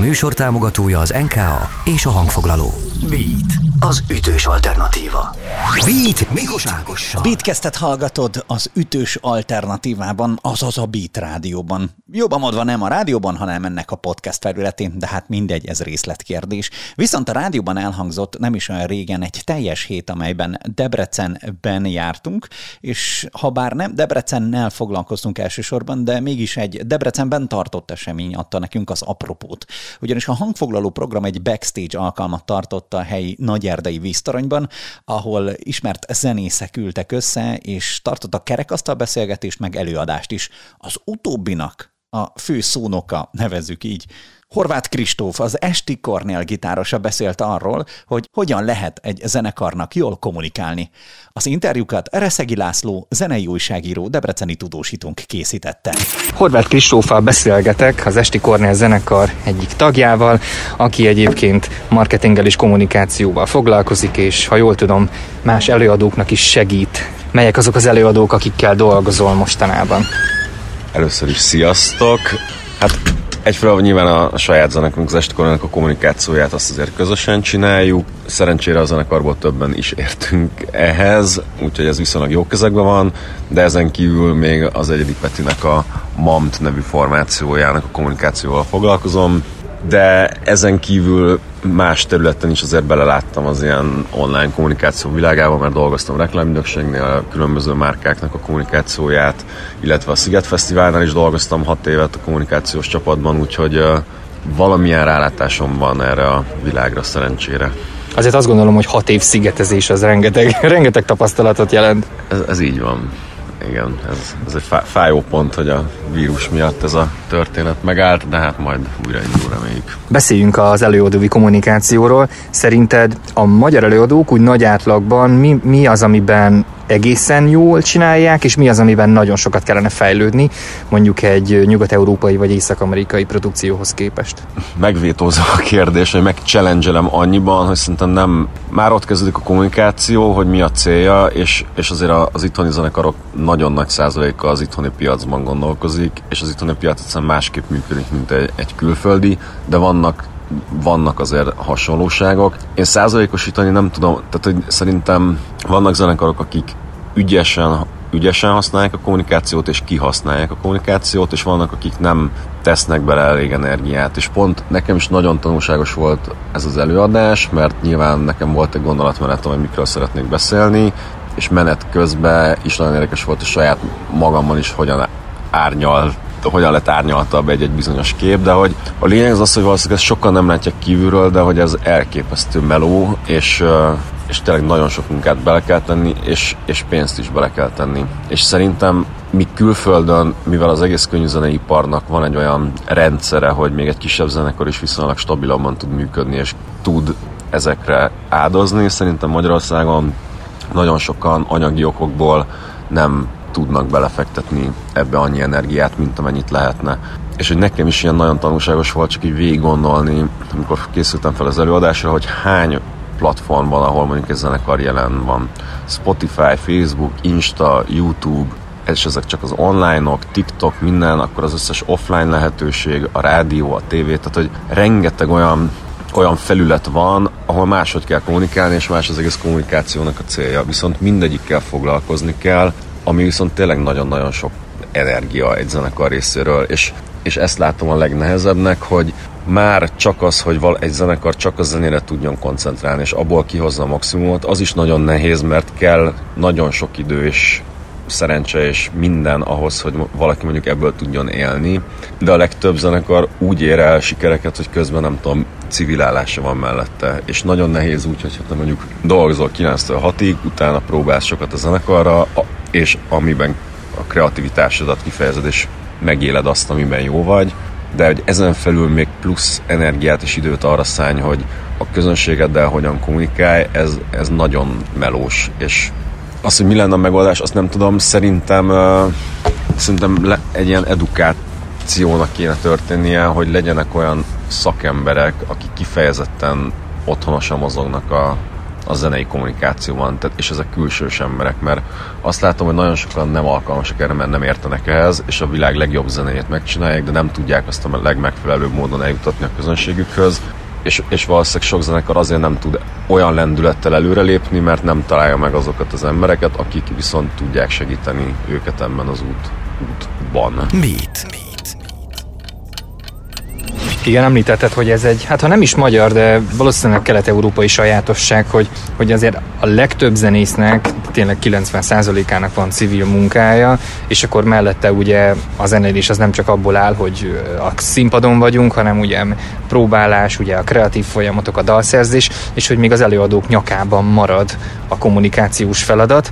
műsor támogatója az NKA és a hangfoglaló. Beat, az ütős alternatíva. Beat Mikos Ágossal. Beatkeztet hallgatod az ütős alternatívában, azaz a Beat rádióban. Jobban mondva nem a rádióban, hanem ennek a podcast felületén, de hát mindegy, ez részletkérdés. Viszont a rádióban elhangzott nem is olyan régen egy teljes hét, amelyben Debrecenben jártunk, és ha bár nem Debrecennel foglalkoztunk elsősorban, de mégis egy Debrecenben tartott esemény adta nekünk az apropót. Ugyanis a hangfoglaló program egy backstage alkalmat tartott a helyi nagyerdei víztoronyban, ahol ismert zenészek ültek össze, és tartottak kerekasztal beszélgetést, meg előadást is. Az utóbbinak a fő szónoka, nevezzük így, Horváth Kristóf, az Esti Kornél gitárosa beszélt arról, hogy hogyan lehet egy zenekarnak jól kommunikálni. Az interjúkat Reszegi László, zenei újságíró, debreceni tudósítónk készítette. Horváth Kristóffal beszélgetek, az Esti Kornél zenekar egyik tagjával, aki egyébként marketinggel és kommunikációval foglalkozik, és ha jól tudom, más előadóknak is segít. Melyek azok az előadók, akikkel dolgozol mostanában? Először is sziasztok! Hát Egyfelől nyilván a saját zenekarunk, az Estikorának a kommunikációját azt azért közösen csináljuk. Szerencsére a zenekarból többen is értünk ehhez, úgyhogy ez viszonylag jó kezekben van, de ezen kívül még az Egyedi Petinek a MAMT nevű formációjának a kommunikációval foglalkozom de ezen kívül más területen is azért beleláttam az ilyen online kommunikáció világába, mert dolgoztam reklámügynökségnél, különböző márkáknak a kommunikációját, illetve a Sziget Fesztiválnál is dolgoztam hat évet a kommunikációs csapatban, úgyhogy valamilyen rálátásom van erre a világra szerencsére. Azért azt gondolom, hogy hat év szigetezés az rengeteg, rengeteg tapasztalatot jelent. Ez, ez így van igen, ez, ez egy fájó pont, hogy a vírus miatt ez a történet megállt, de hát majd újra indul reméljük. Beszéljünk az előadói kommunikációról. Szerinted a magyar előadók úgy nagy átlagban mi, mi az, amiben egészen jól csinálják, és mi az, amiben nagyon sokat kellene fejlődni, mondjuk egy nyugat-európai vagy észak-amerikai produkcióhoz képest? Megvétózom a kérdés, hogy megchallengelem annyiban, hogy szerintem nem, már ott kezdődik a kommunikáció, hogy mi a célja, és, és azért az itthoni zenekarok nagyon nagy százaléka az itthoni piacban gondolkozik, és az itthoni piac egyszerűen másképp működik, mint egy, egy külföldi, de vannak vannak azért hasonlóságok. Én százalékosítani nem tudom, tehát hogy szerintem vannak zenekarok, akik ügyesen, ügyesen használják a kommunikációt, és kihasználják a kommunikációt, és vannak, akik nem tesznek bele elég energiát, és pont nekem is nagyon tanulságos volt ez az előadás, mert nyilván nekem volt egy gondolatmenetem, hogy mikről szeretnék beszélni, és menet közben is nagyon érdekes volt, hogy saját magammal is hogyan árnyal hogyan lett árnyaltabb egy-egy bizonyos kép, de hogy a lényeg az az, hogy valószínűleg ezt sokan nem látják kívülről, de hogy ez elképesztő meló, és, és tényleg nagyon sok munkát bele kell tenni, és, és pénzt is bele kell tenni. És szerintem mi külföldön, mivel az egész könyvzeneiparnak van egy olyan rendszere, hogy még egy kisebb zenekar is viszonylag stabilabban tud működni, és tud ezekre áldozni, szerintem Magyarországon nagyon sokan anyagi okokból nem tudnak belefektetni ebbe annyi energiát, mint amennyit lehetne. És hogy nekem is ilyen nagyon tanulságos volt csak így végig gondolni, amikor készültem fel az előadásra, hogy hány platform van, ahol mondjuk egy zenekar jelen van. Spotify, Facebook, Insta, YouTube, és ezek csak az online-ok, TikTok, minden, akkor az összes offline lehetőség, a rádió, a tévé, tehát hogy rengeteg olyan olyan felület van, ahol máshogy kell kommunikálni, és más az egész kommunikációnak a célja. Viszont mindegyikkel foglalkozni kell, ami viszont tényleg nagyon-nagyon sok energia egy zenekar részéről, és, és ezt látom a legnehezebbnek, hogy már csak az, hogy val egy zenekar csak a zenére tudjon koncentrálni, és abból kihozza a maximumot, az is nagyon nehéz, mert kell nagyon sok idő és szerencse és minden ahhoz, hogy valaki mondjuk ebből tudjon élni, de a legtöbb zenekar úgy ér el sikereket, hogy közben nem tudom, civil van mellette, és nagyon nehéz úgy, hogy te mondjuk dolgozol 9-től 6-ig, utána próbálsz sokat a zenekarra, és amiben a kreativitásodat kifejezed, és megéled azt, amiben jó vagy, de hogy ezen felül még plusz energiát és időt arra szállj, hogy a közönségeddel hogyan kommunikálj, ez, ez nagyon melós, és az, hogy mi lenne a megoldás, azt nem tudom, szerintem, uh, szerintem le, egy ilyen edukációnak kéne történnie, hogy legyenek olyan szakemberek, akik kifejezetten otthonosan mozognak a a zenei kommunikációban, tehát, és ezek külsős emberek, mert azt látom, hogy nagyon sokan nem alkalmasak erre, mert nem értenek ehhez, és a világ legjobb zenéjét megcsinálják, de nem tudják azt a legmegfelelőbb módon eljutatni a közönségükhöz, és, és valószínűleg sok zenekar azért nem tud olyan lendülettel előrelépni, mert nem találja meg azokat az embereket, akik viszont tudják segíteni őket ebben az út, útban. Beat. Igen, említetted, hogy ez egy, hát ha nem is magyar, de valószínűleg kelet-európai sajátosság, hogy, hogy azért a legtöbb zenésznek, tényleg 90%-ának van civil munkája, és akkor mellette ugye a zenélés az nem csak abból áll, hogy a színpadon vagyunk, hanem ugye próbálás, ugye a kreatív folyamatok, a dalszerzés, és hogy még az előadók nyakában marad a kommunikációs feladat.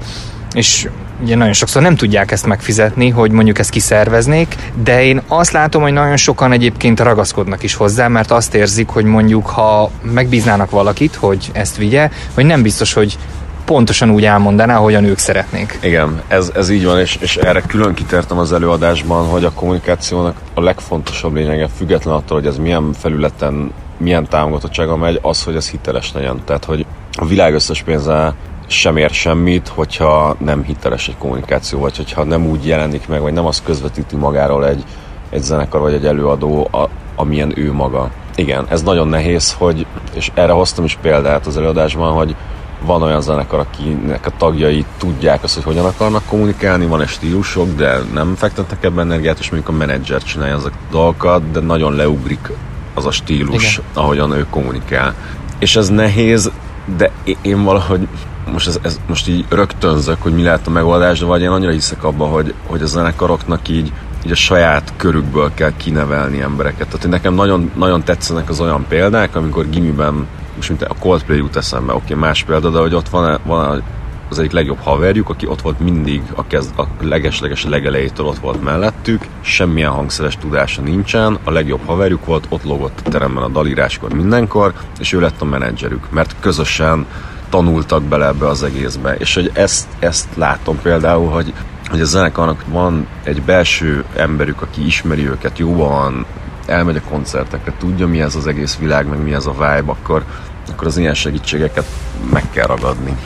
És ugye nagyon sokszor nem tudják ezt megfizetni, hogy mondjuk ezt kiszerveznék, de én azt látom, hogy nagyon sokan egyébként ragaszkodnak is hozzá, mert azt érzik, hogy mondjuk ha megbíznának valakit, hogy ezt vigye, hogy nem biztos, hogy pontosan úgy elmondaná, ahogyan ők szeretnék. Igen, ez, ez így van, és, és erre külön kitértem az előadásban, hogy a kommunikációnak a legfontosabb lényege, független attól, hogy ez milyen felületen, milyen támogatottsága megy, az, hogy ez hiteles legyen. Tehát, hogy a világ összes pénze sem ér semmit, hogyha nem hiteles egy kommunikáció, vagy hogyha nem úgy jelenik meg, vagy nem azt közvetíti magáról egy, egy zenekar vagy egy előadó, a, amilyen ő maga. Igen, ez nagyon nehéz, hogy, és erre hoztam is példát az előadásban, hogy van olyan zenekar, akinek a tagjai tudják azt, hogy hogyan akarnak kommunikálni, van egy stílusok, de nem fektetnek ebben energiát, és mondjuk a menedzser csinálja ezek a dolgokat, de nagyon leugrik az a stílus, Igen. ahogyan ő kommunikál. És ez nehéz, de én valahogy most, ez, ez, most így rögtönzök, hogy mi lehet a megoldás, de vagy én annyira hiszek abba, hogy, hogy a zenekaroknak így, így a saját körükből kell kinevelni embereket. Tehát nekem nagyon, nagyon tetszenek az olyan példák, amikor gimiben, most mint a Coldplay jut eszembe, oké, okay, más példa, de hogy ott van, van az egyik legjobb haverjuk, aki ott volt mindig a, kezd, a leges-leges legelejétől ott volt mellettük, semmilyen hangszeres tudása nincsen, a legjobb haverjuk volt, ott lógott a teremben a dalíráskor mindenkor, és ő lett a menedzserük, mert közösen tanultak bele ebbe az egészbe. És hogy ezt, ezt látom például, hogy, hogy a zenekarnak van egy belső emberük, aki ismeri őket jóban, elmegy a koncertekre, tudja mi ez az egész világ, meg mi ez a vibe, akkor, akkor az ilyen segítségeket meg kell ragadni.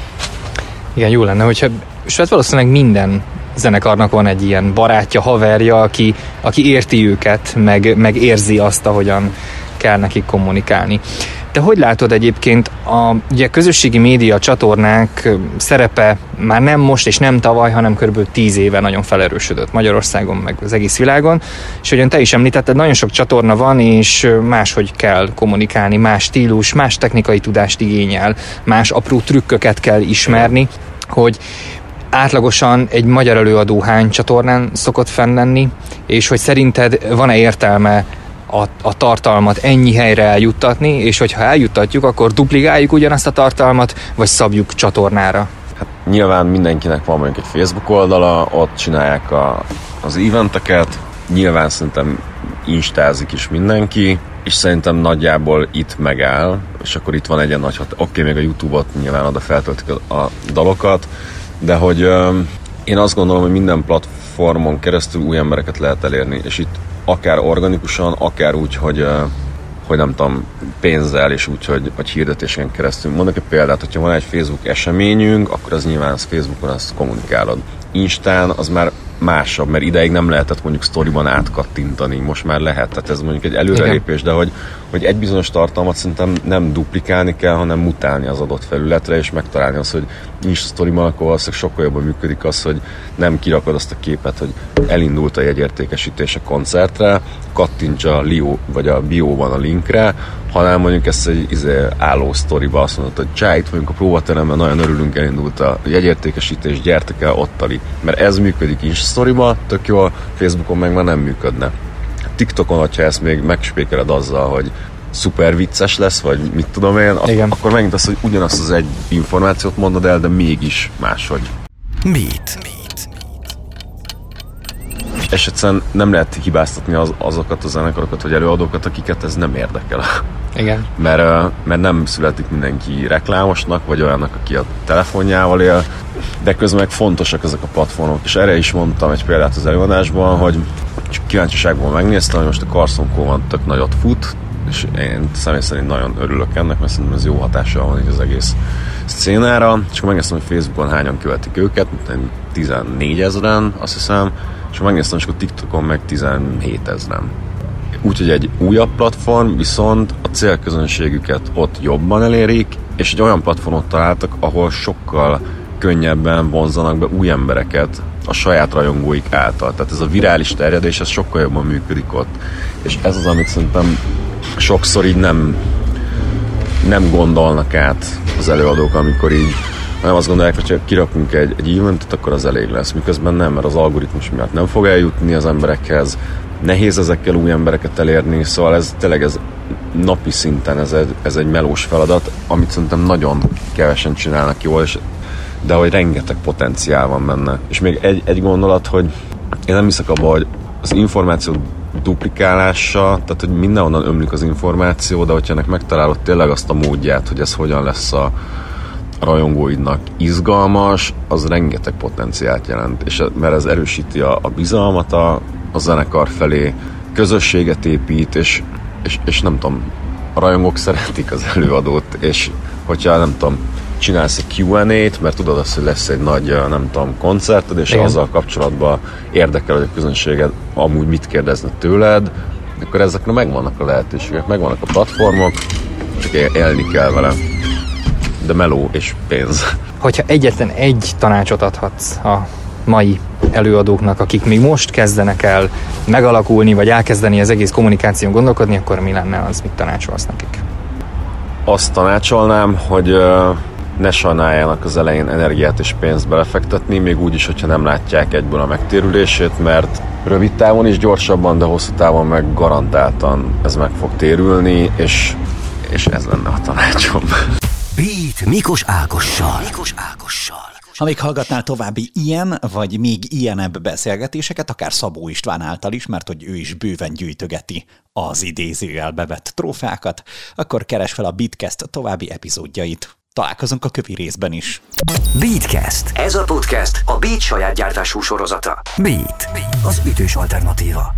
Igen, jó lenne, hogyha, és hát valószínűleg minden zenekarnak van egy ilyen barátja, haverja, aki, aki érti őket, meg, meg érzi azt, ahogyan kell nekik kommunikálni. Te hogy látod egyébként a ugye, közösségi média csatornák szerepe már nem most és nem tavaly, hanem kb. 10 éve nagyon felerősödött Magyarországon, meg az egész világon, és hogyan te is említetted, nagyon sok csatorna van, és máshogy kell kommunikálni, más stílus, más technikai tudást igényel, más apró trükköket kell ismerni, hogy átlagosan egy magyar előadó hány csatornán szokott fenn lenni, és hogy szerinted van-e értelme a, a tartalmat ennyi helyre eljuttatni, és hogyha eljuttatjuk, akkor duplikáljuk ugyanazt a tartalmat, vagy szabjuk csatornára? Hát nyilván mindenkinek van mondjuk egy Facebook oldala, ott csinálják a, az eventeket, nyilván szerintem instázik is mindenki, és szerintem nagyjából itt megáll, és akkor itt van egy nagy hat... Oké, okay, még a Youtube-ot nyilván oda feltöltik a, a dalokat, de hogy ö, én azt gondolom, hogy minden platformon keresztül új embereket lehet elérni, és itt akár organikusan, akár úgy, hogy, hogy nem tudom, pénzzel, és úgy, hogy, hogy hirdetésen keresztül. Mondok egy példát, hogyha van egy Facebook eseményünk, akkor az nyilván az Facebookon azt kommunikálod. Instán az már másabb, mert ideig nem lehetett mondjuk sztoriban átkattintani, most már lehet, tehát ez mondjuk egy előrelépés, Igen. de hogy, hogy egy bizonyos tartalmat szerintem nem duplikálni kell, hanem mutálni az adott felületre, és megtalálni azt, hogy nincs sztoriban, akkor valószínűleg sokkal jobban működik az, hogy nem kirakod azt a képet, hogy elindult a jegyértékesítés a koncertre, kattints a Lio vagy a bióban a linkre, hanem mondjuk ezt egy izé, álló sztoriba azt mondod, hogy csá, itt vagyunk a próbateremben, nagyon örülünk, elindult a jegyértékesítés, gyertek el ottali. Mert ez működik is sztoriba, tök jól, Facebookon meg már nem működne. TikTokon, hogyha ezt még megspékeled azzal, hogy szuper vicces lesz, vagy mit tudom én, Igen. akkor megint az, hogy ugyanazt az egy információt mondod el, de mégis máshogy. Mit? És egyszerűen nem lehet hibáztatni az, azokat a zenekarokat vagy előadókat, akiket ez nem érdekel. Igen. Mert, mert nem születik mindenki reklámosnak, vagy olyannak, aki a telefonjával él, de közben meg fontosak ezek a platformok. És erre is mondtam egy példát az előadásban, hogy csak kíváncsiságból megnéztem, hogy most a Carson Cowan tök nagyot fut, és én személy szerint nagyon örülök ennek, mert szerintem ez jó hatással van az egész szcénára, akkor megnéztem, hogy Facebookon hányan követik őket, 14 ezeren, azt hiszem, és megnéztem, és akkor TikTokon meg 17 ezeren. Úgyhogy egy újabb platform, viszont a célközönségüket ott jobban elérik, és egy olyan platformot találtak, ahol sokkal könnyebben vonzanak be új embereket a saját rajongóik által. Tehát ez a virális terjedés, ez sokkal jobban működik ott. És ez az, amit szerintem sokszor így nem, nem gondolnak át az előadók, amikor így nem azt gondolják, hogy ha kirakunk egy, egy eventet, akkor az elég lesz. Miközben nem, mert az algoritmus miatt nem fog eljutni az emberekhez, nehéz ezekkel új embereket elérni, szóval ez tényleg ez napi szinten ez egy, ez egy melós feladat, amit szerintem nagyon kevesen csinálnak jól, és de hogy rengeteg potenciál van benne. És még egy, egy gondolat, hogy én nem hiszek abba, hogy az információ duplikálása, tehát hogy mindenhonnan ömlik az információ, de hogyha ennek megtalálod tényleg azt a módját, hogy ez hogyan lesz a, rajongóidnak izgalmas, az rengeteg potenciált jelent, és mert ez erősíti a, a bizalmat a, a zenekar felé, közösséget épít, és, és, és nem tudom, a rajongók szeretik az előadót, és hogyha nem tudom, csinálsz egy Q&A-t, mert tudod azt, hogy lesz egy nagy, nem tudom, koncerted, és Igen. azzal kapcsolatban érdekel, hogy a közönséged amúgy mit kérdezne tőled, akkor ezekre megvannak a lehetőségek, megvannak a platformok, csak élni kell vele. De meló és pénz. Hogyha egyetlen egy tanácsot adhatsz a mai előadóknak, akik még most kezdenek el megalakulni, vagy elkezdeni az egész kommunikáción gondolkodni, akkor mi lenne az, mit tanácsolsz nekik? Azt tanácsolnám, hogy ne sajnáljanak az elején energiát és pénzt belefektetni, még úgy is, hogyha nem látják egyből a megtérülését, mert rövid távon is gyorsabban, de hosszú távon meg garantáltan ez meg fog térülni, és, és ez lenne a tanácsom. Beat Mikos Ákossal. Mikos Ákossal. Ha még hallgatnál további ilyen, vagy még ilyenebb beszélgetéseket, akár Szabó István által is, mert hogy ő is bőven gyűjtögeti az idézőjelbe vett trófákat, akkor keres fel a Bitcast további epizódjait. Találkozunk a kövi részben is. Beatcast. Ez a podcast a Beat saját gyártású sorozata. Beat. Az ütős alternatíva.